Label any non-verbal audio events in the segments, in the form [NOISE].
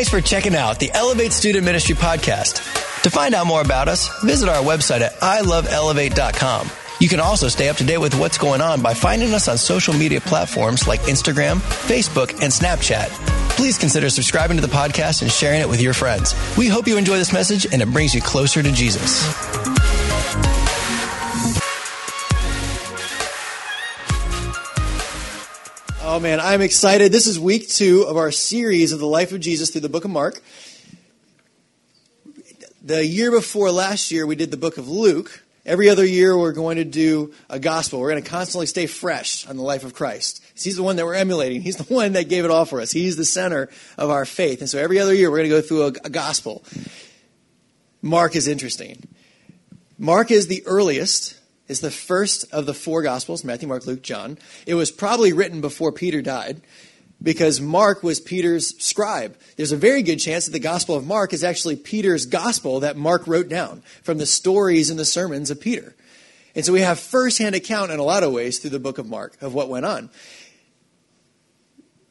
Thanks for checking out the Elevate Student Ministry podcast. To find out more about us, visit our website at iloveelevate.com. You can also stay up to date with what's going on by finding us on social media platforms like Instagram, Facebook, and Snapchat. Please consider subscribing to the podcast and sharing it with your friends. We hope you enjoy this message and it brings you closer to Jesus. Oh man, I'm excited. This is week two of our series of the life of Jesus through the book of Mark. The year before last year, we did the book of Luke. Every other year, we're going to do a gospel. We're going to constantly stay fresh on the life of Christ. He's the one that we're emulating. He's the [LAUGHS] one that gave it all for us. He's the center of our faith. And so every other year, we're going to go through a, a gospel. Mark is interesting. Mark is the earliest is the first of the four Gospels Matthew, Mark, Luke, John. It was probably written before Peter died because Mark was Peter's scribe. There's a very good chance that the Gospel of Mark is actually Peter's Gospel that Mark wrote down from the stories and the sermons of Peter. And so we have firsthand account in a lot of ways through the book of Mark of what went on.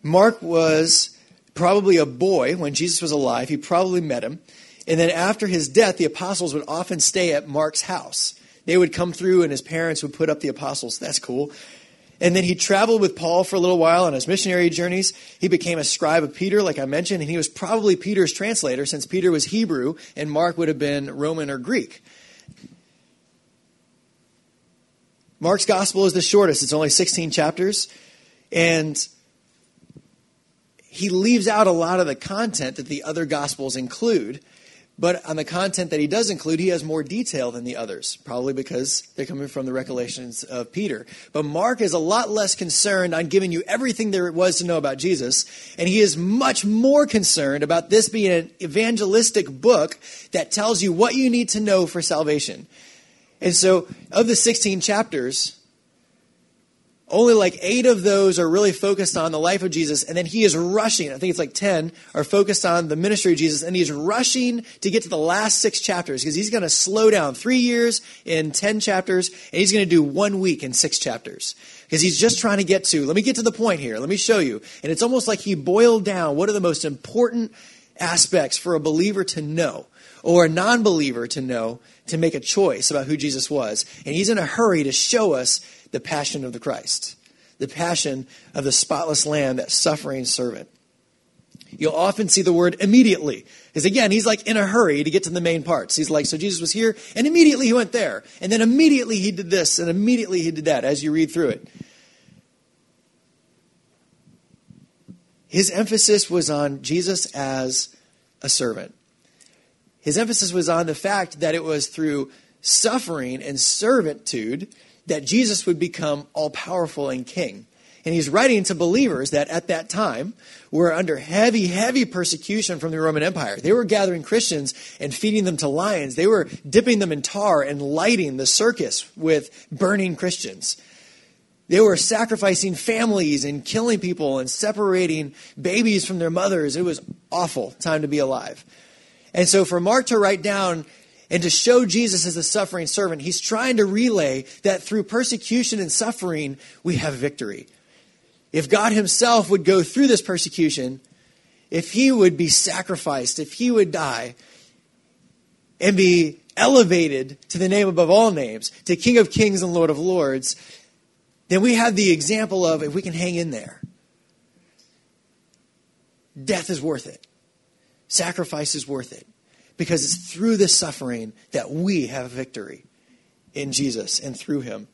Mark was probably a boy when Jesus was alive. He probably met him. And then after his death, the apostles would often stay at Mark's house. They would come through and his parents would put up the apostles. That's cool. And then he traveled with Paul for a little while on his missionary journeys. He became a scribe of Peter, like I mentioned, and he was probably Peter's translator since Peter was Hebrew and Mark would have been Roman or Greek. Mark's gospel is the shortest, it's only 16 chapters. And he leaves out a lot of the content that the other gospels include. But on the content that he does include, he has more detail than the others, probably because they're coming from the recollections of Peter. But Mark is a lot less concerned on giving you everything there was to know about Jesus, and he is much more concerned about this being an evangelistic book that tells you what you need to know for salvation. And so, of the 16 chapters, only like eight of those are really focused on the life of Jesus, and then he is rushing. I think it's like 10 are focused on the ministry of Jesus, and he's rushing to get to the last six chapters because he's going to slow down three years in 10 chapters, and he's going to do one week in six chapters because he's just trying to get to, let me get to the point here, let me show you. And it's almost like he boiled down what are the most important aspects for a believer to know or a non believer to know to make a choice about who Jesus was. And he's in a hurry to show us the passion of the Christ, the passion of the spotless lamb, that suffering servant. You'll often see the word immediately. Because again, he's like in a hurry to get to the main parts. He's like, so Jesus was here, and immediately he went there. And then immediately he did this, and immediately he did that as you read through it. His emphasis was on Jesus as a servant. His emphasis was on the fact that it was through suffering and servitude that Jesus would become all powerful and king. And he's writing to believers that at that time were under heavy, heavy persecution from the Roman Empire. They were gathering Christians and feeding them to lions. They were dipping them in tar and lighting the circus with burning Christians. They were sacrificing families and killing people and separating babies from their mothers. It was awful time to be alive. And so for Mark to write down and to show Jesus as a suffering servant, he's trying to relay that through persecution and suffering, we have victory. If God himself would go through this persecution, if he would be sacrificed, if he would die and be elevated to the name above all names, to King of Kings and Lord of Lords, then we have the example of if we can hang in there, death is worth it, sacrifice is worth it because it's through this suffering that we have victory in Jesus and through him.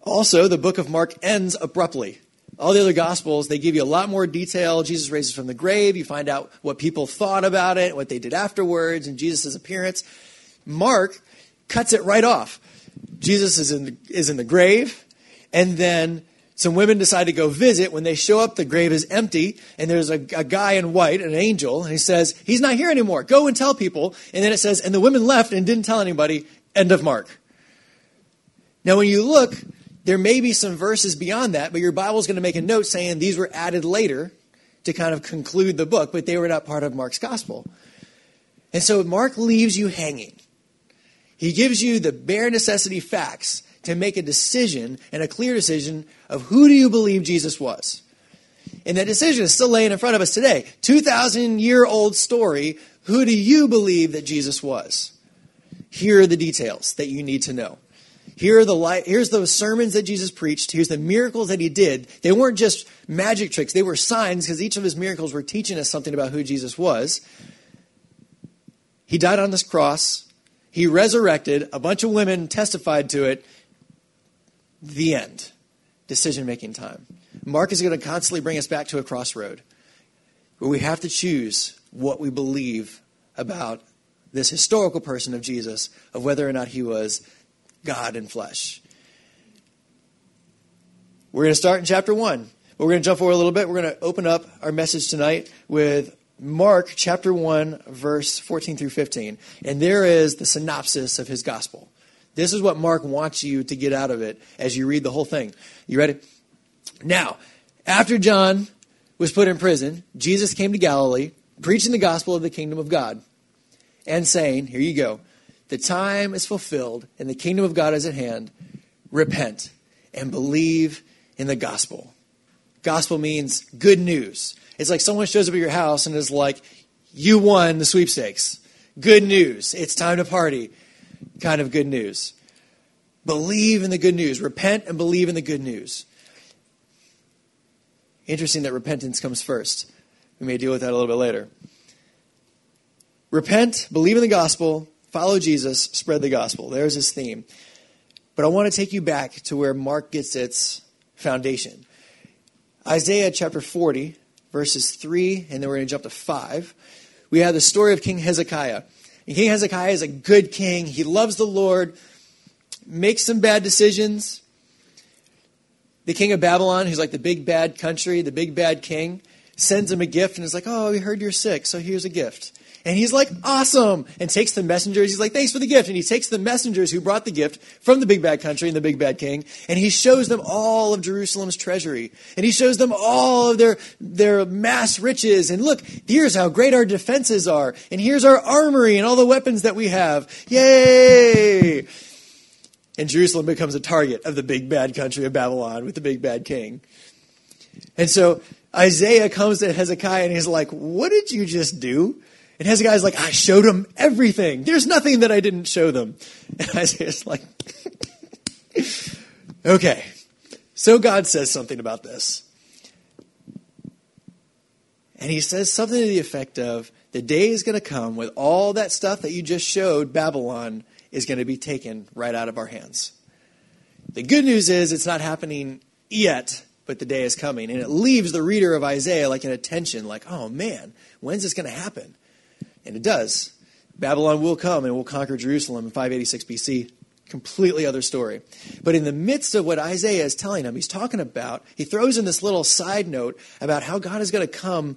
Also, the book of Mark ends abruptly. All the other gospels, they give you a lot more detail. Jesus raises from the grave. You find out what people thought about it, what they did afterwards, and Jesus' appearance. Mark cuts it right off. Jesus is in the, is in the grave, and then some women decide to go visit. When they show up, the grave is empty, and there's a, a, guy in white, an angel, and he says, He's not here anymore. Go and tell people. And then it says, And the women left and didn't tell anybody. End of Mark. Now, when you look, there may be some verses beyond that, but your Bible's going to make a note saying these were added later to kind of conclude the book, but they were not part of Mark's gospel. And so Mark leaves you hanging. He gives you the bare necessity facts to make a decision and a clear decision of who do you believe Jesus was. And that decision is still laying in front of us today. 2,000 year old story. Who do you believe that Jesus was? Here are the details that you need to know. Here are the li- here's the sermons that Jesus preached. Here's the miracles that he did. They weren't just magic tricks, they were signs because each of his miracles were teaching us something about who Jesus was. He died on this cross. He resurrected. A bunch of women testified to it. The end. Decision making time. Mark is going to constantly bring us back to a crossroad where we have to choose what we believe about this historical person of Jesus, of whether or not he was God in flesh. We're going to start in chapter 1. But we're going to jump forward a little bit. We're going to open up our message tonight with Mark chapter 1, verse 14 through 15. And there is the synopsis of his gospel. This is what Mark wants you to get out of it as you read the whole thing. You ready? Now, after John was put in prison, Jesus came to Galilee, preaching the gospel of the kingdom of God, and saying, Here you go, the time is fulfilled, and the kingdom of God is at hand. Repent and believe in the gospel. Gospel means good news. It's like someone shows up at your house and is like, You won the sweepstakes. Good news. It's time to party. Kind of good news. Believe in the good news. Repent and believe in the good news. Interesting that repentance comes first. We may deal with that a little bit later. Repent, believe in the gospel, follow Jesus, spread the gospel. There's his theme. But I want to take you back to where Mark gets its foundation. Isaiah chapter 40, verses 3, and then we're going to jump to 5. We have the story of King Hezekiah. And King Hezekiah is a good king. He loves the Lord, makes some bad decisions. The king of Babylon, who's like the big bad country, the big bad king, sends him a gift and is like, Oh, we heard you're sick, so here's a gift. And he's like, awesome, and takes the messengers. He's like, thanks for the gift. And he takes the messengers who brought the gift from the big bad country and the big bad king, and he shows them all of Jerusalem's treasury. And he shows them all of their, their mass riches. And look, here's how great our defenses are. And here's our armory and all the weapons that we have. Yay! And Jerusalem becomes a target of the big bad country of Babylon with the big bad king. And so Isaiah comes to Hezekiah and he's like, What did you just do? And Hezekiah's like, I showed them everything. There's nothing that I didn't show them. [LAUGHS] And Isaiah's like, [LAUGHS] okay. So God says something about this. And he says something to the effect of, the day is going to come with all that stuff that you just showed Babylon is going to be taken right out of our hands. The good news is it's not happening yet, but the day is coming. And it leaves the reader of Isaiah like in a tension, like, oh man, when's this going to happen? And it does. Babylon will come and will conquer Jerusalem in 586 BC. Completely other story. But in the midst of what Isaiah is telling him, he's talking about, he throws in this little side note about how God is going to come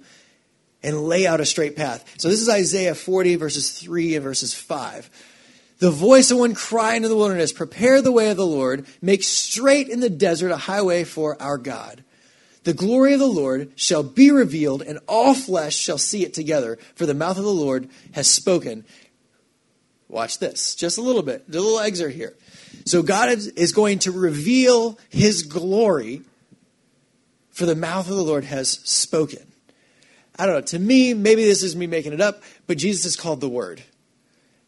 and lay out a straight path. So this is Isaiah 40, verses 3 and verses 5. The voice of one crying in the wilderness, prepare the way of the Lord, make straight in the desert a highway for our God. The glory of the Lord shall be revealed, and all flesh shall see it together, for the mouth of the Lord has spoken. Watch this, just a little bit. The little are here. So God is going to reveal his glory, for the mouth of the Lord has spoken. I don't know. To me, maybe this is me making it up, but Jesus is called the Word.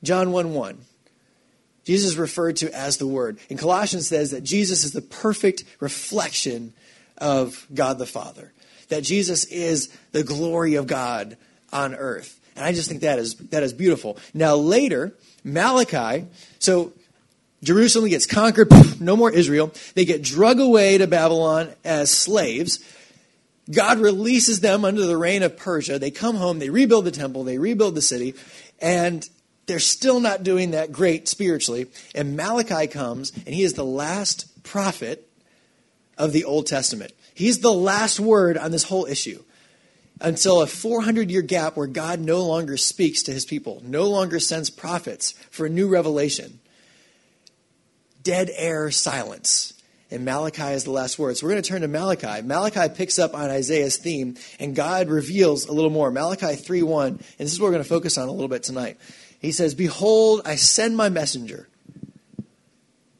John 1 1. Jesus is referred to as the Word. And Colossians says that Jesus is the perfect reflection of God the Father. That Jesus is the glory of God on earth. And I just think that is that is beautiful. Now later, Malachi, so Jerusalem gets conquered, [SNIFFS] no more Israel. They get drug away to Babylon as slaves. God releases them under the reign of Persia. They come home, they rebuild the temple, they rebuild the city, and they're still not doing that great spiritually. And Malachi comes, and he is the last prophet of the Old Testament. He's the last word on this whole issue until a 400 year gap where God no longer speaks to his people, no longer sends prophets for a new revelation. Dead air silence. And Malachi is the last word. So we're going to turn to Malachi. Malachi picks up on Isaiah's theme, and God reveals a little more. Malachi 3 1, and this is what we're going to focus on a little bit tonight. He says, Behold, I send my messenger,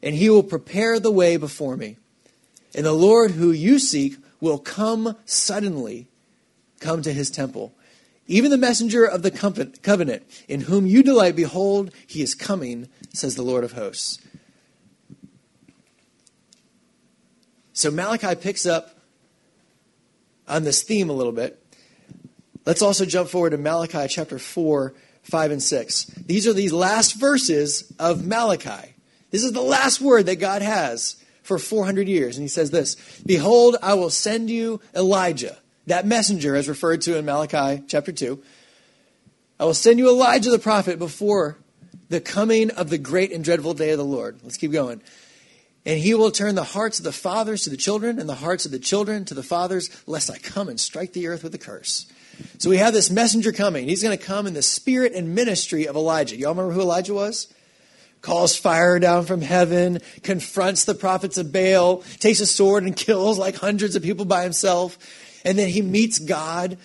and he will prepare the way before me. And the Lord who you seek will come suddenly, come to his temple. Even the messenger of the covenant, in whom you delight, behold, he is coming, says the Lord of hosts. So Malachi picks up on this theme a little bit. Let's also jump forward to Malachi chapter 4, 5, and 6. These are these last verses of Malachi. This is the last word that God has for 400 years. And he says this Behold, I will send you Elijah that messenger, as referred to in Malachi chapter 2, I will send you Elijah the prophet before the coming of the great and dreadful day of the Lord. Let's keep going. And he will turn the hearts of the fathers to the children, and the hearts of the children to the fathers, lest I come and strike the earth with a curse. So we have this messenger coming. He's going to come in the spirit and ministry of Elijah. Y'all remember who Elijah was? Calls fire down from heaven, confronts the prophets of Baal, takes a sword and [LAUGHS] kills like hundreds of people by himself. And then he meets God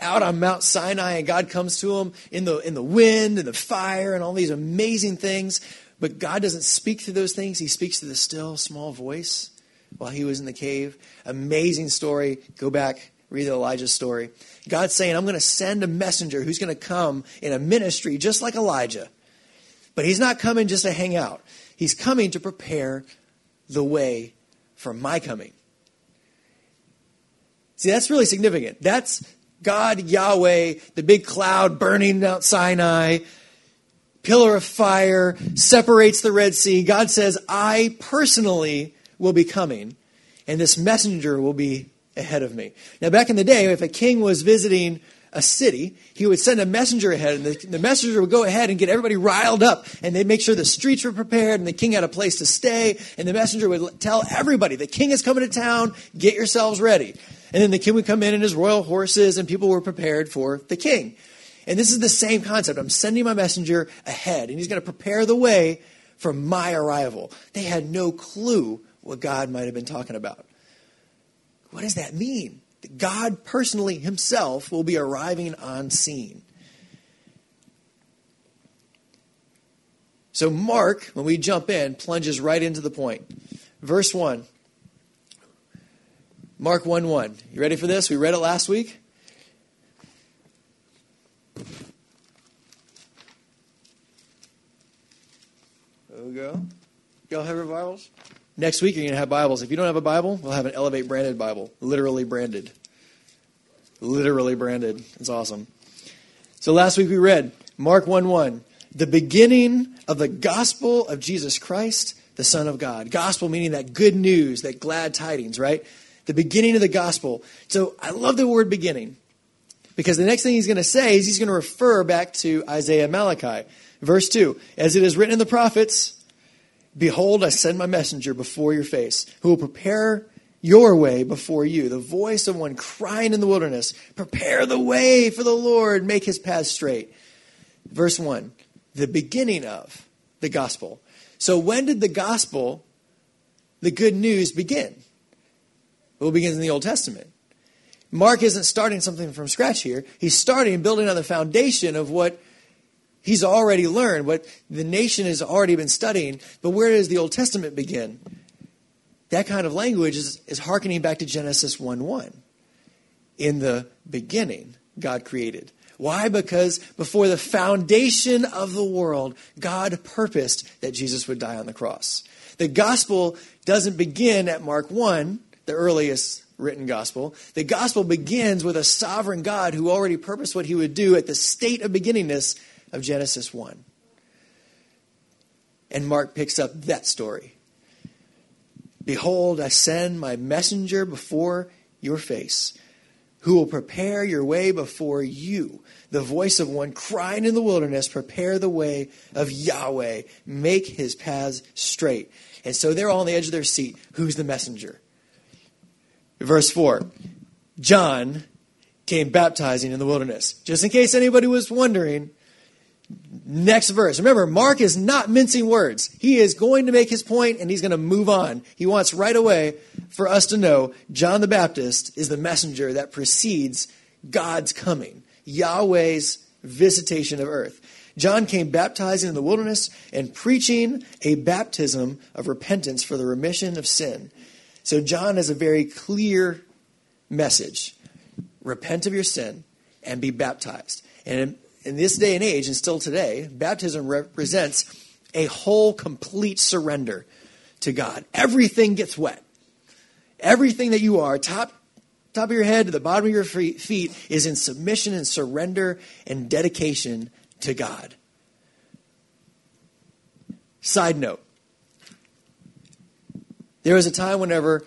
out on Mount Sinai, and God comes to him in the, in the wind and the fire and all these amazing things. But God doesn't speak through those things, He speaks through the still, small voice while he was in the cave. Amazing story. Go back, read Elijah's story. God's saying, I'm going to send a messenger who's going to come in a ministry just like Elijah. But he's not coming just to hang out, he's coming to prepare the way for my coming. See, that's really significant. That's God, Yahweh, the big cloud burning Mount Sinai, pillar of fire, separates the Red Sea. God says, I personally will be coming, and this messenger will be ahead of me. Now, back in the day, if a king was visiting a city, he would send a messenger ahead, and the, the, messenger would go ahead and get everybody riled up, and they'd make sure the streets were prepared, and the king had a place to stay, and the messenger would tell everybody, the king is coming to town, get yourselves ready. And then the king would come in in his royal horses, and people were prepared for the king. And this is the same concept. I'm sending my messenger ahead, and he's going to prepare the way for my arrival. They had no clue what God might have been talking about. What does that mean? God personally himself will be arriving on scene. So, Mark, when we jump in, plunges right into the point. Verse 1 Mark 1 1. You ready for this? We read it last week. There we go. Y'all have Bibles? Next week, you're going to have Bibles. If you don't have a Bible, we'll have an Elevate branded Bible, literally branded. Literally branded. It's awesome. So last week we read Mark 1 1, the beginning of the gospel of Jesus Christ, the Son of God. Gospel meaning that good news, that glad tidings, right? the beginning of the gospel. So I love the word beginning because the next thing he's going to say is he's going to refer back to Isaiah Malachi. Verse 2 As it is written in the prophets, Behold, I send my messenger before your face, who will prepare your way before you. The voice of one crying in the wilderness, Prepare the way for the Lord, make his path straight. Verse 1 The beginning of the gospel. So, when did the gospel, the good news, begin? Well, It begins in the Old Testament. Mark isn't starting something from scratch here. He's starting and building on the foundation of what he's already learned, what the nation has already been studying. But where does the Old Testament begin? That kind of language is, is hearkening back to Genesis 1 1. In the beginning, God created. Why? Because before the foundation of the world, God purposed that Jesus would die on the cross. The gospel doesn't begin at Mark 1 the earliest written gospel. The gospel begins with a sovereign God who already purposed what he would do at the state of beginningness of Genesis 1. And Mark picks up that story. Behold, I send my messenger before your face, who will prepare your way before you. The voice of one crying in the wilderness, prepare the way of Yahweh, make his paths straight. And so they're all on the edge of their seat. Who's the messenger? Verse 4 John came baptizing in the wilderness. Just in case anybody was wondering, next verse. Remember, Mark is not mincing words. He is going to make his point and he's going to move on. He wants right away for us to know John the Baptist is the messenger that precedes God's coming, Yahweh's visitation of earth. John came baptizing in the wilderness and preaching a baptism of repentance for the remission of sin. So John has a very clear message repent of your sin and be baptized. And in, this day and age, and still today, baptism represents a whole, complete surrender to God. Everything gets wet. Everything that you are, top, top of your head to the bottom of your feet, is in submission and surrender and dedication to God. Side note there was a time whenever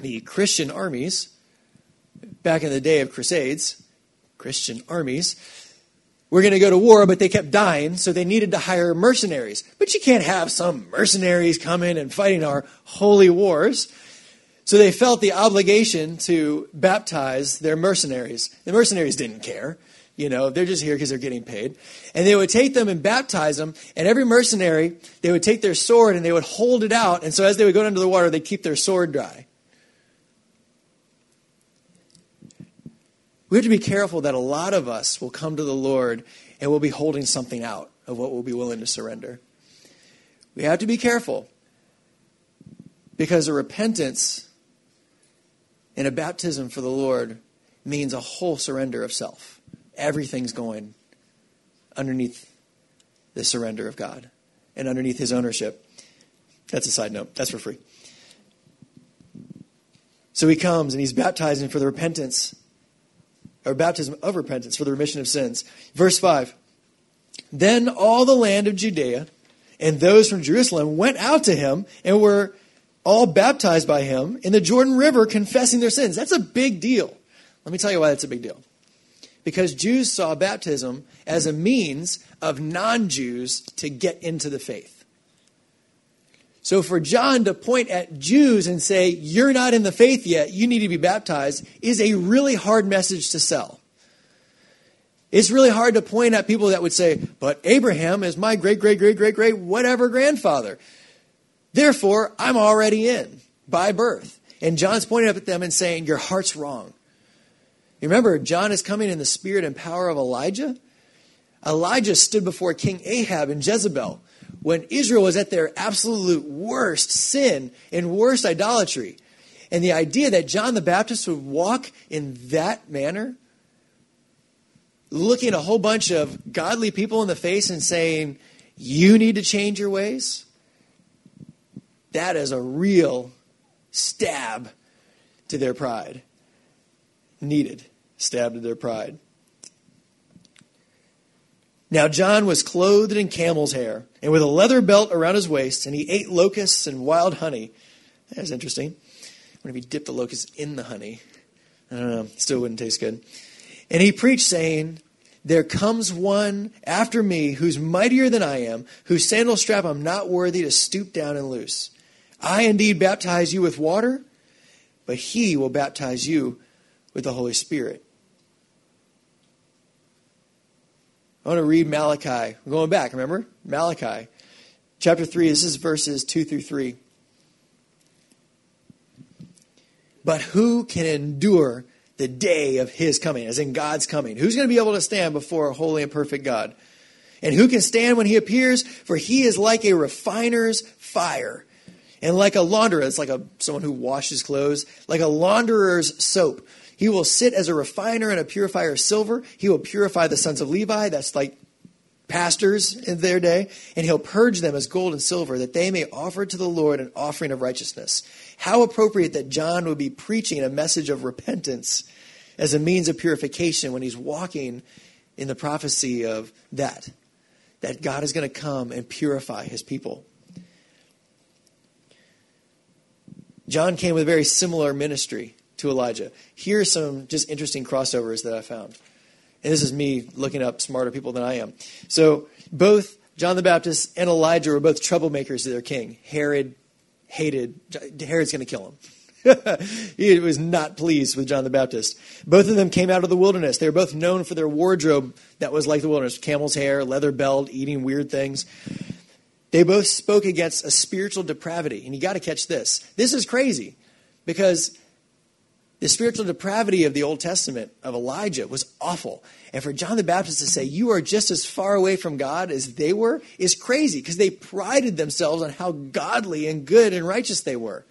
the Christian armies, back in the day of Crusades, Christian armies, were going to go to war, but they kept dying, so they needed to hire mercenaries. But you can't have some mercenaries come in and fighting our holy wars. So they felt the obligation to baptize their mercenaries. The mercenaries didn't care. You know, they're just here because they're getting paid. And they would take them and baptize them. And every mercenary, they would take their sword and they would hold it out. And so as they would go under the water, they'd keep their sword dry. We have to be careful that a lot of us will come to the Lord and we'll be holding something out of what we'll be willing to surrender. We have to be careful because a repentance and a baptism for the Lord means a whole surrender of self. Everything's going underneath the surrender of God and underneath His ownership. That's a side note. That's for free. So he comes and he's baptizing for the repentance or baptism of repentance for the remission of sins. Verse 5 Then all the land of Judea and those from Jerusalem went out to him and were all baptized by him in the Jordan River, confessing their sins. That's a big deal. Let me tell you why that's a big deal. Because Jews saw baptism as a means of non Jews to get into the faith. So for John to point at Jews and say, You're not in the faith yet, you need to be baptized, is a really hard message to sell. It's really hard to point at people that would say, But Abraham is my great, great, great, great, great, whatever grandfather. Therefore, I'm already in by birth. And John's pointing up at them and saying, Your heart's wrong. You remember, John is coming in the spirit and power of Elijah. Elijah stood before King Ahab and Jezebel when Israel was at their absolute worst sin and worst idolatry. And the idea that John the Baptist would walk in that manner, looking a whole bunch of godly people in the face and saying, You need to change your ways, that is a real stab to their pride. Needed stab to their pride. Now John was clothed in camel's hair and with a leather belt around his waist, and he ate locusts and wild honey. That's interesting. What if he dipped the locusts in the honey? I don't know. Still wouldn't taste good. And he preached, saying, There comes one after me who's mightier than I am, whose sandal strap I'm not worthy to stoop down and loose. I indeed baptize you with water, but he will baptize you with the Holy Spirit. I want to read Malachi. We're going back, remember? Malachi. Chapter 3, this is verses 2 through 3. But who can endure the day of his coming, as in God's coming? Who's going to be able to stand before a holy and perfect God? And who can stand when he appears? For he is like a refiner's fire, and like a launderer, it's like a, someone who washes clothes, like a launderer's soap. He will sit as a refiner and a purifier of silver. He will purify the sons of Levi. That's like pastors in their day. And he'll purge them as gold and silver that they may offer to the Lord an offering of righteousness. How appropriate that John would be preaching a message of repentance as a means of purification when he's walking in the prophecy of that. That God is going to come and purify his people. John came with a very similar ministry to Elijah. Here are some just interesting crossovers that I found. And this is me looking up smarter people than I am. So both John the Baptist and Elijah were both troublemakers to their king. Herod hated, Herod's going to kill him. [LAUGHS] he was not pleased with John the Baptist. Both of them came out of the wilderness. They were both known for their wardrobe that was like the wilderness camel's hair, leather belt, eating weird things. They both spoke against a spiritual depravity. And you got to catch this. This is crazy because the spiritual depravity of the Old Testament of Elijah was awful. And for John the Baptist to say, you are just as far away from God as they were, is crazy because they prided themselves on how godly and good and righteous they were.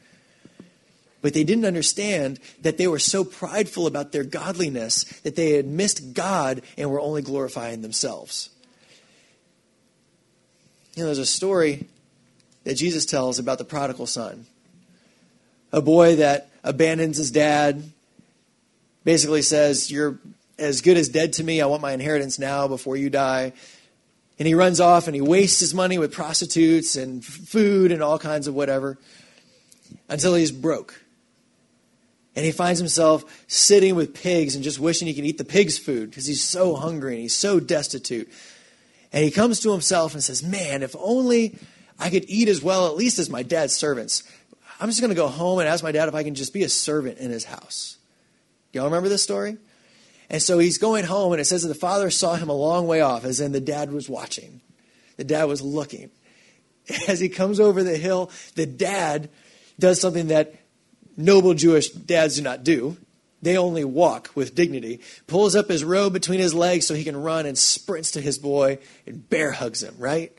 But they didn't understand that they were so prideful about their godliness that they had missed God and were only glorifying themselves. You know, there's a story that Jesus tells about the prodigal son. A boy that abandons his dad, basically says, You're as good as dead to me. I want my inheritance now before you die. And he runs off and he wastes his money with prostitutes and food and all kinds of whatever until he's broke. And he finds himself sitting with pigs and just wishing he could eat the pig's food because he's so hungry and he's so destitute. And he comes to himself and says, Man, if only I could eat as well, at least as my dad's servants. I'm just going to go home and ask my dad if I can just be a servant in his house. Y'all remember this story? And so he's going home, and it says that the father saw him a long way off, as in the dad was watching. The dad was looking. [LAUGHS] As he comes over the hill, the dad does something that noble Jewish dads do not do. They only walk with dignity. Pulls up his robe between his legs so he can run and sprints to his boy and bear hugs him, right?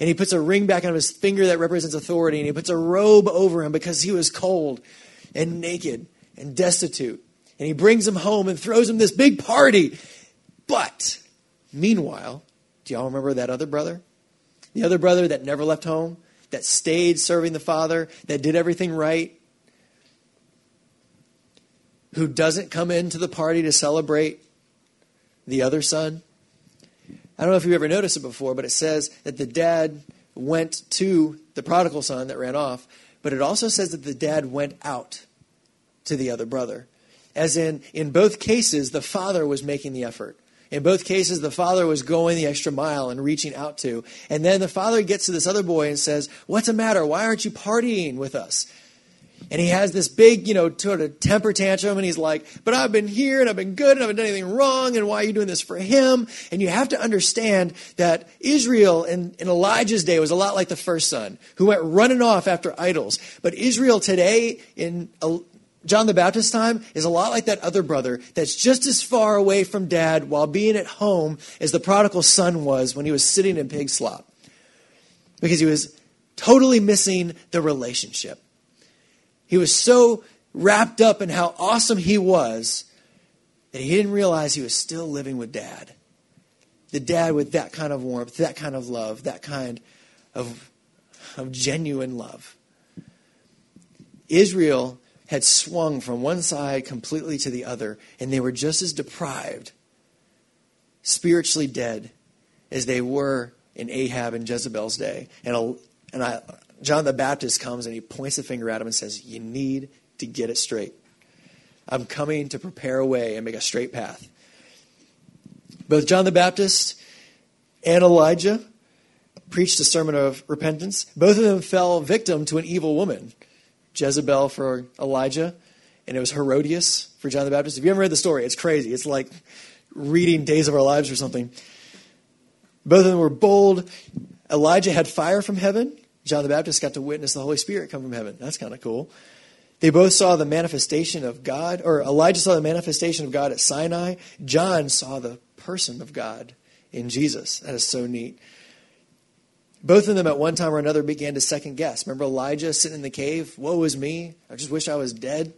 And he puts a ring back on his finger that represents authority, and he puts a robe over him because he was cold and naked and destitute. And he brings him home and throws him this big party. But meanwhile, do y'all remember that other brother? The other brother that never left home, that stayed serving the father, that did everything right, who doesn't come into the party to celebrate the other son? I don't know if you've ever noticed it before, but it says that the dad went to the prodigal son that ran off, but it also says that the dad went out to the other brother. As in, in both cases, the father was making the effort. In both cases, the father was going the extra mile and reaching out to. And then the father gets to this other boy and says, What's the matter? Why aren't you partying with us? And he has this big, you know, sort of temper tantrum, and he's like, But I've been here, and I've been good, and I haven't done anything wrong, and why are you doing this for him? And you have to understand that Israel in, in Elijah's day was a lot like the first son, who went running off after idols. But Israel today, in uh, John the Baptist's time, is a lot like that other brother that's just as far away from dad while being at home as the prodigal son was when he was sitting in pig slop. Because he was totally missing the relationship. He was so wrapped up in how awesome he was that he didn't realize he was still living with dad. The dad with that kind of warmth, that kind of love, that kind of, of genuine love. Israel had swung from one side completely to the other, and they were just as deprived, spiritually dead, as they were in Ahab and Jezebel's day. And, and I, John the Baptist comes and he points the finger at him and says, You need to get it straight. I'm coming to prepare a way and make a straight path. Both John the Baptist and Elijah preached a sermon of repentance. Both of them fell victim to an evil woman Jezebel for Elijah, and it was Herodias for John the Baptist. If you ever read the story, it's crazy. It's like reading Days of Our Lives or something. Both of them were bold. Elijah had fire from heaven. John the Baptist got to witness the Holy Spirit come from heaven. That's kind of cool. They both saw the manifestation of God, or Elijah saw the manifestation of God at Sinai. John saw the person of God in Jesus. That is so neat. Both of them at one time or another began to second guess. Remember Elijah sitting in the cave? Woe is me. I just wish I was dead.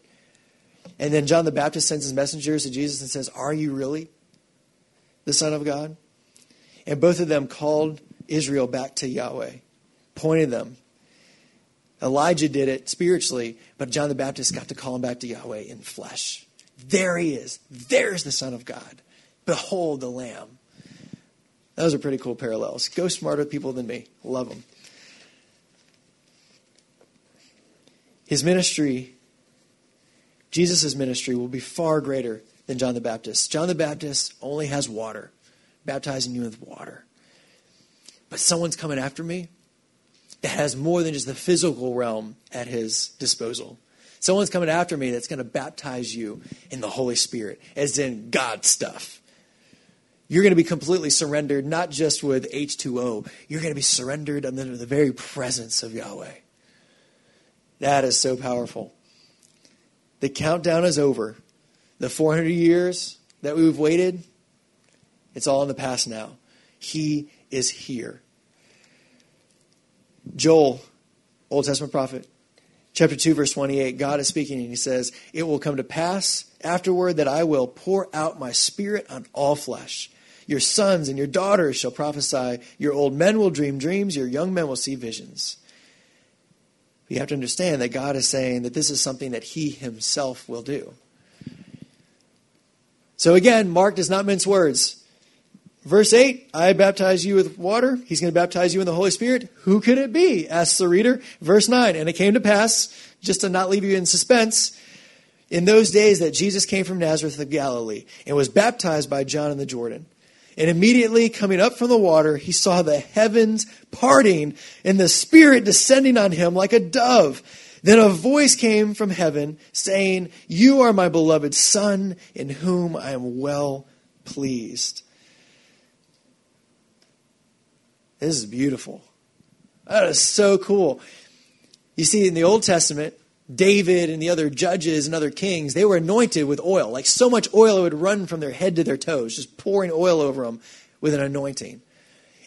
And then John the Baptist sends his messengers to Jesus and says, Are you really the Son of God? And both of them called Israel back to Yahweh pointed them. Elijah did it spiritually, but John the Baptist got to call him back to Yahweh in flesh. There he is. There's the Son of God. Behold the Lamb. Those are pretty cool parallels. Go smarter people than me. Love them. His ministry, Jesus' ministry, will be far greater than John the Baptist. John the Baptist only has water, baptizing you with water. But someone's coming after me that has more than just the physical realm at his disposal. Someone's coming after me that's going to baptize you in the Holy Spirit, as in God stuff. You're going to be completely surrendered, not just with H2O. You're going to be surrendered under the very presence of Yahweh. That is so powerful. The countdown is over. The 400 years that we've waited, it's all in the past now. He is here. Joel, Old Testament prophet, Chapter 2, verse 28, God is speaking and he says, It will come to pass afterward that I will pour out my spirit on all flesh. Your sons and your daughters shall prophesy. Your old men will dream dreams. Your young men will see visions. You have to understand that God is saying that this is something that he himself will do. So again, Mark does not mince words. Verse 8, I baptize you with water. He's going to baptize you in the Holy Spirit. Who could it be? asks the reader. Verse 9, and it came to pass, just to not leave you in suspense, in those days that Jesus came from Nazareth of Galilee and was baptized by John in the Jordan. And immediately coming up from the water, he saw the heavens parting and the Spirit descending on him like a dove. Then a voice came from heaven saying, You are my beloved Son, in whom I am well pleased. This is beautiful. That is so cool. You see, in the Old Testament, David and the other judges and other kings, they were anointed with oil. Like so much oil it would run from their head to their toes, just pouring oil over them with an anointing.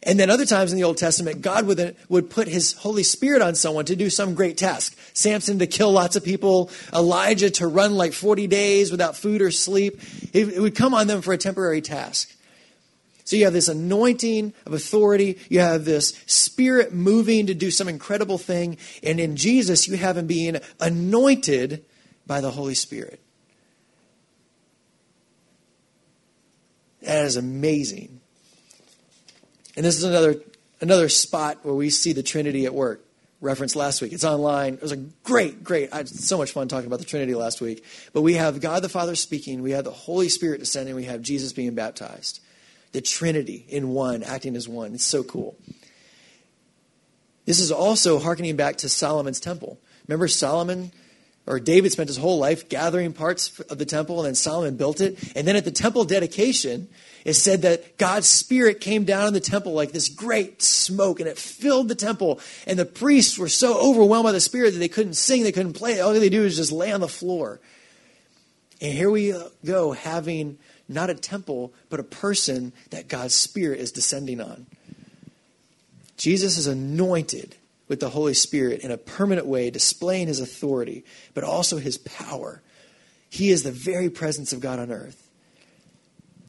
And then other times in the Old Testament, God would, would put his Holy Spirit on someone to do some great task. Samson to kill lots of people, Elijah to run like 40 days without food or sleep. It, it would come on them for a temporary task. So you have this anointing of authority. You have this spirit moving to do some incredible thing. And in Jesus, you have him being anointed by the Holy Spirit. That is amazing. And this is another, another spot where we see the Trinity at work. Referenced last week. It's online. It was a great, great. I had so much fun talking about the Trinity last week. But we have God the Father speaking, we have the Holy Spirit descending, we have Jesus being baptized the Trinity in one, acting as one. It's so cool. This is also harkening back to Solomon's temple. Remember, Solomon or David spent his whole life gathering parts of the temple, and then Solomon built it. And then at the temple dedication, it said that God's Spirit came down in the temple like this great smoke, and it filled the temple. And the priests were so overwhelmed by the Spirit that they couldn't sing, they couldn't play. All they do is just lay on the floor. And here we go, having not a temple, but a person that God's Spirit is descending on. Jesus is anointed with the Holy Spirit in a permanent way, displaying his authority, but also his power. He is the very presence of God on earth.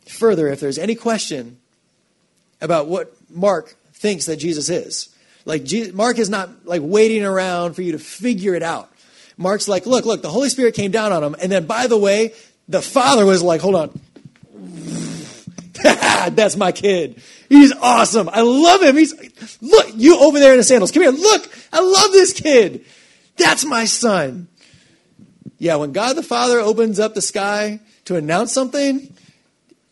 Further, if there's any question about what Mark thinks that Jesus is, like Jesus, Mark is not like waiting around for you to figure it out. Mark's like, look, look, the Holy Spirit came down on him, and then by the way, the Father was like, hold on, [LAUGHS] That's my kid. He's awesome. I love him. He's look, you over there in the sandals. Come here. Look, I love this kid. That's my son. Yeah, when God the Father opens up the sky to announce something,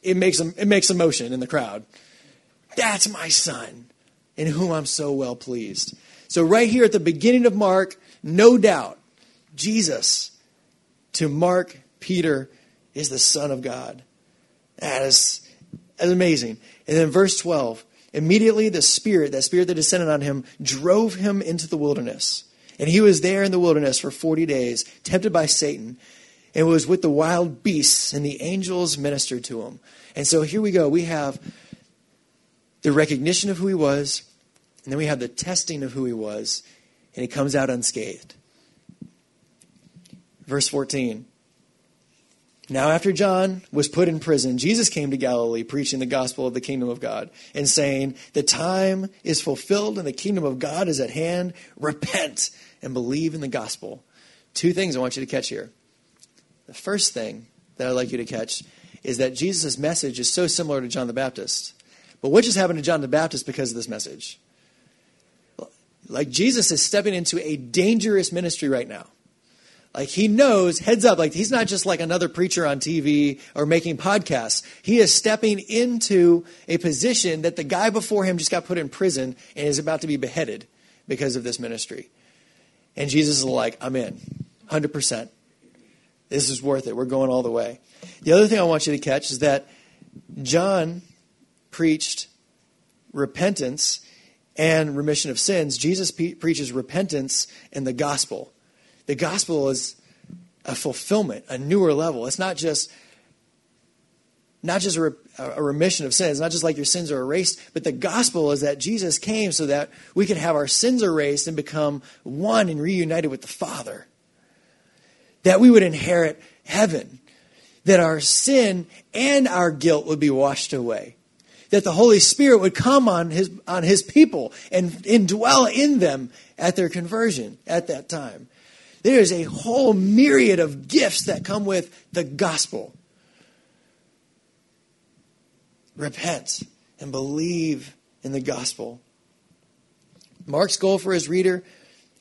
it makes it makes a motion in the crowd. That's my son, in whom I'm so well pleased. So right here at the beginning of Mark, no doubt, Jesus to Mark, Peter, is the Son of God. That is amazing. And then verse 12 immediately the Spirit, that Spirit that descended on him, drove him into the wilderness. And he was there in the wilderness for 40 days, tempted by Satan, and was with the wild beasts, and the angels ministered to him. And so here we go. We have the recognition of who he was, and then we have the testing of who he was, and he comes out unscathed. Verse 14 now, after John was put in prison, Jesus came to Galilee preaching the gospel of the kingdom of God and saying, The time is fulfilled and the kingdom of God is at hand. Repent and believe in the gospel. Two things I want you to catch here. The first thing that I'd like you to catch is that Jesus' message is so similar to John the Baptist. But what just happened to John the Baptist because of this message? Like Jesus is stepping into a dangerous ministry right now. Like he knows, heads up, like he's not just like another preacher on TV or making podcasts. He is stepping into a position that the guy before him just got put in prison and is about to be beheaded because of this ministry. And Jesus is like, I'm in, 100%. This is worth it. We're going all the way. The other thing I want you to catch is that John preached repentance and remission of sins. Jesus pe- preaches repentance and the gospel. The gospel is a fulfillment, a newer level. It's not just not just a, a remission of sins, not just like your sins are erased, but the gospel is that Jesus came so that we could have our sins erased and become one and reunited with the Father. That we would inherit heaven. That our sin and our guilt would be washed away. That the Holy Spirit would come on his, on his people and indwell in them at their conversion at that time. There is a whole myriad of gifts that come with the gospel repent and believe in the gospel. Mark's goal for his reader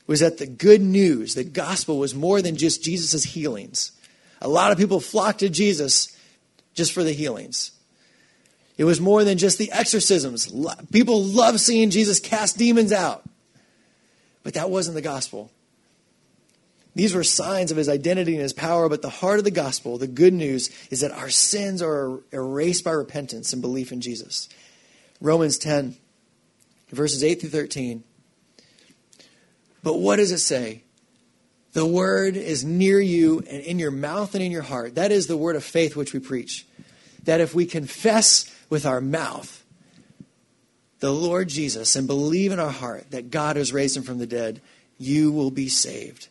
was that the good news, the gospel, was more than just Jesus' healings. A lot of people flocked to Jesus just for the healings. It was more than just the exorcisms. People love seeing Jesus cast demons out. But that wasn't the gospel. These were signs of his identity and his power, but the heart of the gospel, the good news, is that our sins are erased by repentance and belief in Jesus. Romans 10, verses 8 through 13. But what does it say? The word is near you and in your mouth and in your heart. That is the word of faith which we preach. That if we confess with our mouth the Lord Jesus and believe in our heart that God has raised him from the dead, you will be saved.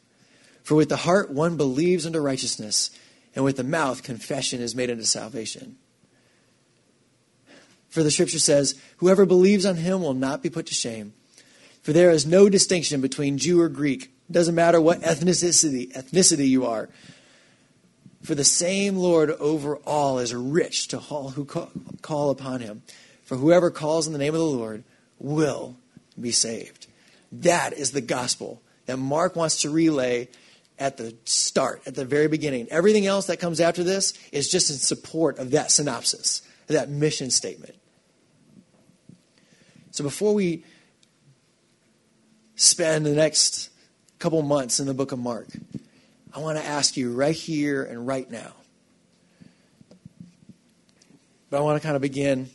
For with the heart one believes unto righteousness, and with the mouth confession is made unto salvation. For the scripture says, Whoever believes on him will not be put to shame. For there is no distinction between Jew or Greek. It doesn't matter what ethnicity, ethnicity you are. For the same Lord over all is rich to all who call upon him. For whoever calls in the name of the Lord will be saved. That is the gospel that Mark wants to relay at the start, at the very beginning. Everything else that comes after this is just in support of that synopsis, that mission statement. So before we spend the next couple months in the book of Mark, I want to ask you right here and right now. But I want to kind of begin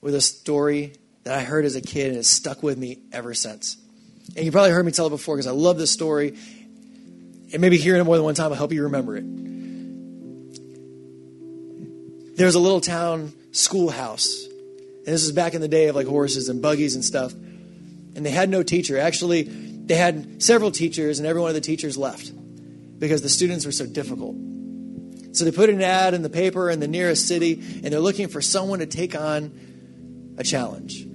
with a story that I heard as a kid and it's stuck with me ever since. And you probably heard me tell it before because I love this story and maybe hearing it more than one time will help you remember it. There's a little town schoolhouse. And this is back in the day of like horses and buggies and stuff. And they had no teacher. Actually, they had several teachers, and every one of the teachers left because the students were so difficult. So they put an ad in the paper in the nearest city, and they're looking for someone to take on a challenge.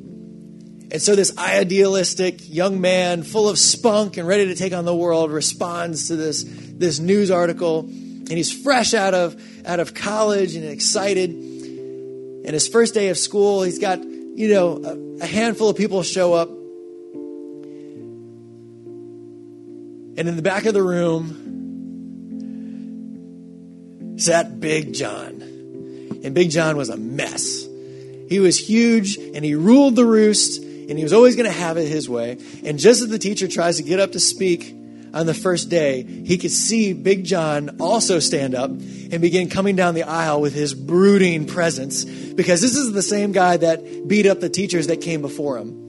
And so this idealistic young man, full of spunk and ready to take on the world, responds to this, this news article. And he's fresh out of, out of college and excited. And his first day of school, he's got, you know, a, a handful of people show up. And in the back of the room sat Big John. And Big John was a mess. He was huge and he ruled the roost and he was always going to have it his way. And just as the teacher tries to get up to speak on the first day, he could see Big John also stand up and begin coming down the aisle with his brooding presence because this is the same guy that beat up the teachers that came before him.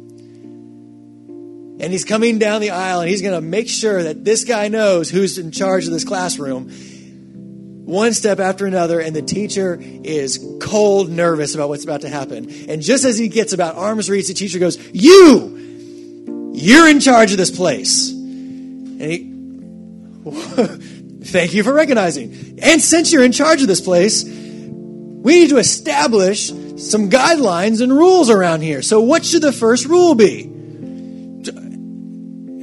And he's coming down the aisle and he's going to make sure that this guy knows who's in charge of this classroom one step after another, and the teacher is cold nervous about what's about to happen. And just as he gets about arm's reach, the teacher goes, You! You're in charge of this place. And he, [LAUGHS] thank you for recognizing. And since you're in charge of this place, we need to establish some guidelines and rules around here. So, what should the first rule be?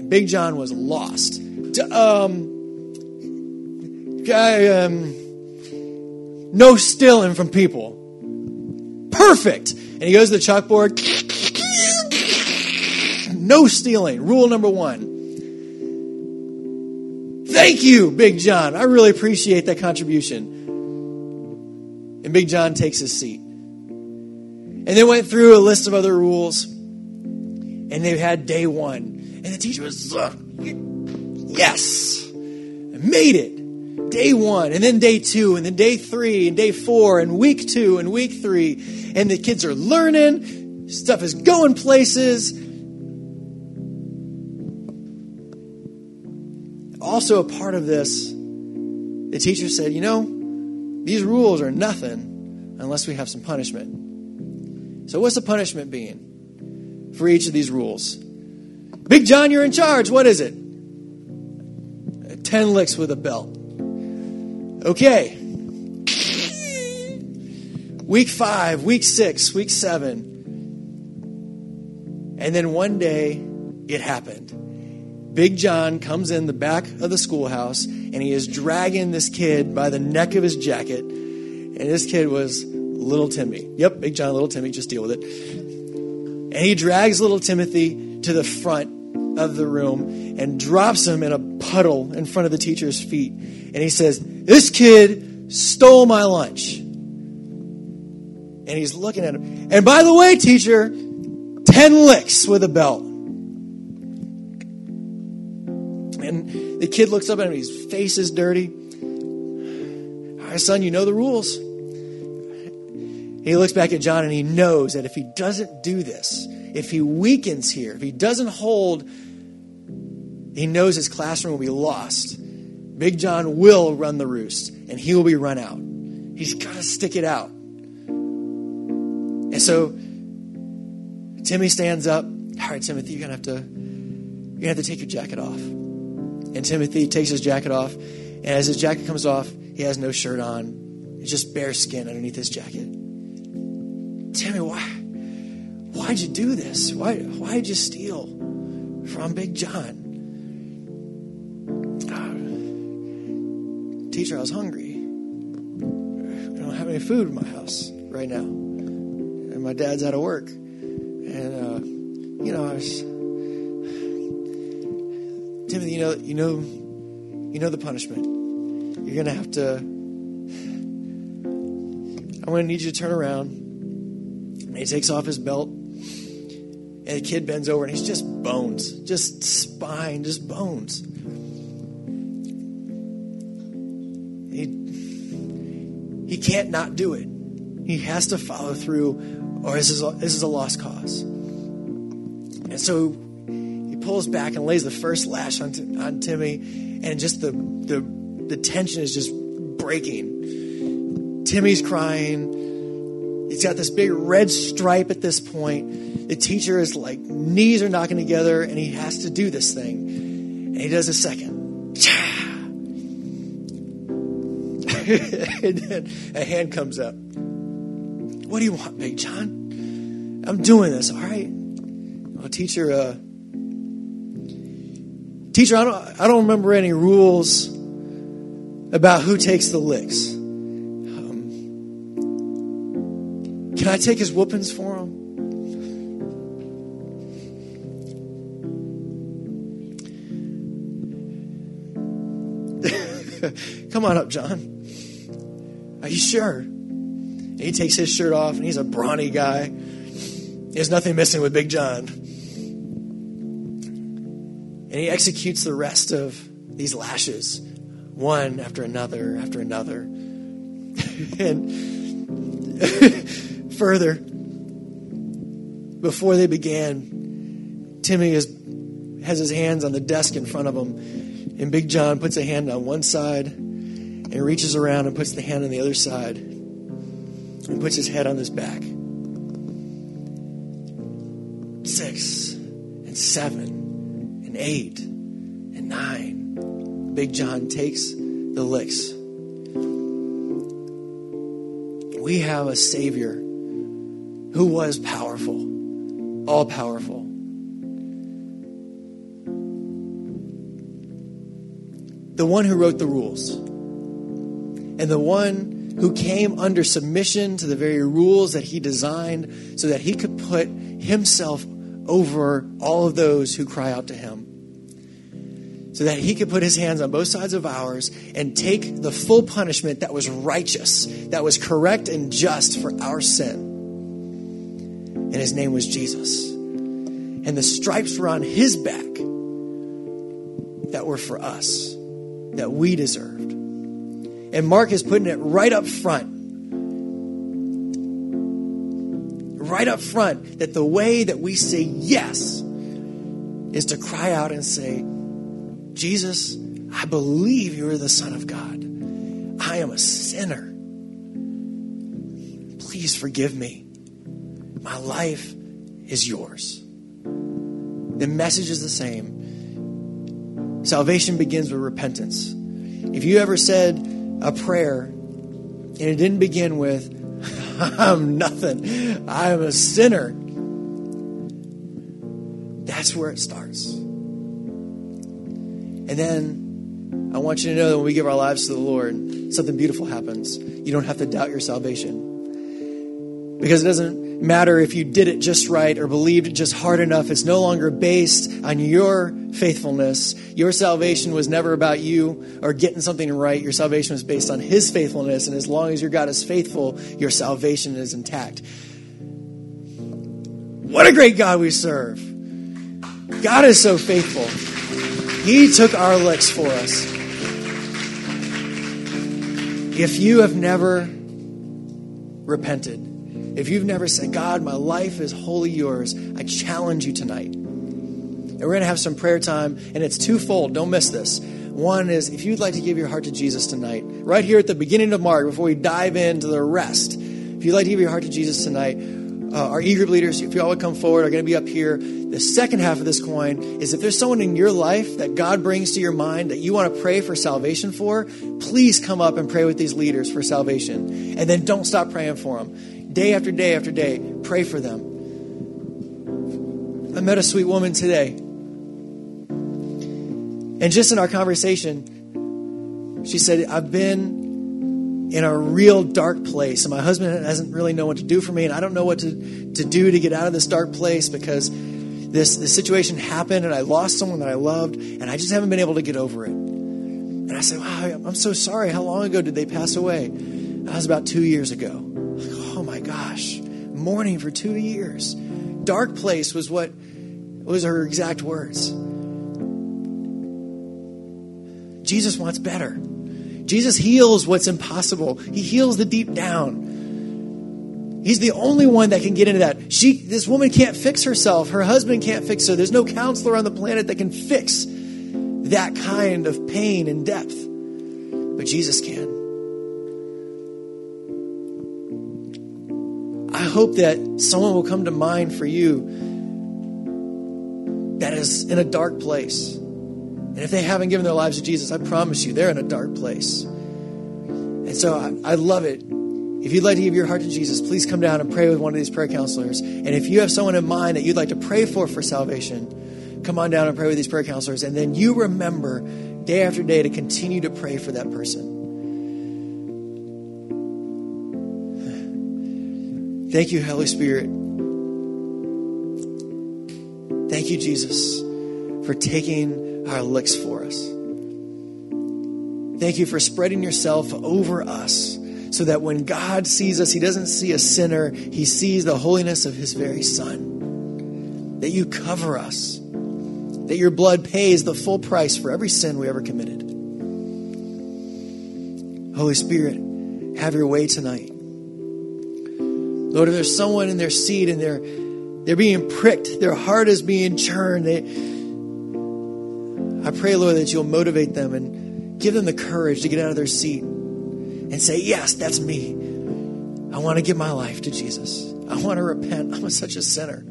Big John was lost. Um, I, um, no stealing from people. Perfect. And he goes to the chalkboard. No stealing. Rule number one. Thank you, Big John. I really appreciate that contribution. And Big John takes his seat. And they went through a list of other rules. And they had day one. And the teacher was, yes, I made it day one, and then day two, and then day three, and day four, and week two, and week three. And the kids are learning, stuff is going places. Also, a part of this, the teacher said, You know, these rules are nothing unless we have some punishment. So, what's the punishment being for each of these rules? Big John, you're in charge. What is it? 10 licks with a belt. Okay. Week five, week six, week seven. And then one day, it happened. Big John comes in the back of the schoolhouse and he is dragging this kid by the neck of his jacket. And this kid was little Timmy. Yep, Big John, little Timmy, just deal with it. And he drags little Timothy to the front of the room and drops him in a puddle in front of the teacher's feet. And he says, This kid stole my lunch. And he's looking at him. And by the way, teacher, 10 licks with a belt. And the kid looks up at him, his face is dirty. Right, son, you know the rules. He looks back at John and he knows that if he doesn't do this, if he weakens here, if he doesn't hold he knows his classroom will be lost. Big John will run the roost and he will be run out. He's got to stick it out. And so Timmy stands up. All right, Timothy, you're gonna have to you're gonna have to take your jacket off. And Timothy takes his jacket off, and as his jacket comes off, he has no shirt on. It's just bare skin underneath his jacket. Timmy, why why'd you do this? Why why'd you steal from Big John? teacher, I was hungry. I don't have any food in my house right now. And my dad's out of work. And, uh, you know, I was. Timothy, you know, you know, you know the punishment. You're to have to. I'm to need you to turn around. And he takes off his belt. And the kid bends over and he's just bones, just spine, just bones. He he can't not do it. He has to follow through, or this is a, this is a lost cause. And so he pulls back and lays the first lash on, on Timmy, and just the, the, the tension is just breaking. Timmy's crying. He's got this big red stripe at this point. The teacher is like, knees are knocking together, and he has to do this thing. And he does a second. [LAUGHS] and then a hand comes up. What do you want, Big John? I'm doing this, all right? Well, teacher, uh, teacher, I don't, I don't remember any rules about who takes the licks. Um, can I take his whoopings for him? Come on up, John. Are you sure? And he takes his shirt off, and he's a brawny guy. There's nothing missing with Big John. And he executes the rest of these lashes, one after another after another. [LAUGHS] and [LAUGHS] further, before they began, Timmy is, has his hands on the desk in front of him, and Big John puts a hand on one side and reaches around and puts the hand on the other side and puts his head on his back. Six and seven and eight and nine. Big John takes the licks. We have a Savior who was powerful, all powerful. The one who wrote the rules and the one who came under submission to the very rules that he designed so that he could put himself over all of those who cry out to him. So that he could put his hands on both sides of ours and take the full punishment that was righteous, that was correct and just for our sin. And his name was Jesus. And the stripes were on his back that were for us, that we deserved. And Mark is putting it right up front. Right up front, that the way that we say yes is to cry out and say, Jesus, I believe you are the Son of God. I am a sinner. please forgive me. My life is yours. The message is the same. Salvation begins with repentance. If you ever said a prayer and it didn't begin with, [LAUGHS] I'm nothing, I'm a sinner, that's where it starts. And then I want you to know that when we give our lives to the Lord, something beautiful happens. You don't have to doubt your salvation. Because it doesn't matter if you did it just right or believed it just hard enough. It's no longer based on your faithfulness. Your salvation was never about you or getting something right. Your salvation was based on His faithfulness. And as long as your God is faithful, your salvation is intact. What a great God we serve! God is so faithful. He took our licks for us. If you have never repented, if you've never said, God, my life is wholly yours, I challenge you tonight. And we're going to have some prayer time, and it's twofold. Don't miss this. One is if you'd like to give your heart to Jesus tonight, right here at the beginning of Mark, before we dive into the rest, if you'd like to give your heart to Jesus tonight, uh, our eager leaders, if you all would come forward, are going to be up here. The second half of this coin is if there's someone in your life that God brings to your mind that you want to pray for salvation for, please come up and pray with these leaders for salvation. And then don't stop praying for them. Day after day after day, pray for them. I met a sweet woman today. And just in our conversation, she said, I've been in a real dark place. And my husband doesn't really know what to do for me, and I don't know what to, to do to get out of this dark place because this, this situation happened and I lost someone that I loved, and I just haven't been able to get over it. And I said, Wow, I'm so sorry. How long ago did they pass away? That was about two years ago. My gosh, mourning for two years. Dark place was what was her exact words. Jesus wants better. Jesus heals what's impossible. He heals the deep down. He's the only one that can get into that. She, this woman can't fix herself. Her husband can't fix her. There's no counselor on the planet that can fix that kind of pain and depth. But Jesus can. I hope that someone will come to mind for you that is in a dark place. And if they haven't given their lives to Jesus, I promise you, they're in a dark place. And so I, I love it. If you'd like to give your heart to Jesus, please come down and pray with one of these prayer counselors. And if you have someone in mind that you'd like to pray for for salvation, come on down and pray with these prayer counselors. And then you remember day after day to continue to pray for that person. Thank you, Holy Spirit. Thank you, Jesus, for taking our licks for us. Thank you for spreading yourself over us so that when God sees us, He doesn't see a sinner, He sees the holiness of His very Son. That you cover us, that your blood pays the full price for every sin we ever committed. Holy Spirit, have your way tonight. Lord, if there's someone in their seat and they're they're being pricked, their heart is being churned, they I pray, Lord, that you'll motivate them and give them the courage to get out of their seat and say, Yes, that's me. I want to give my life to Jesus. I want to repent. I'm such a sinner.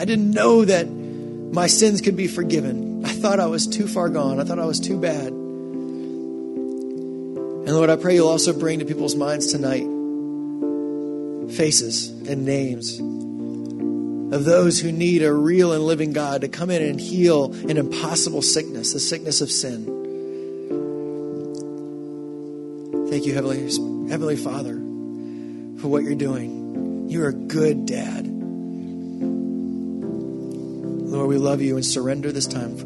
I didn't know that my sins could be forgiven. I thought I was too far gone. I thought I was too bad. And Lord, I pray you'll also bring to people's minds tonight faces and names of those who need a real and living God to come in and heal an impossible sickness, the sickness of sin. Thank you, Heavenly, Heavenly Father, for what you're doing. You're a good dad. Lord, we love you and surrender this time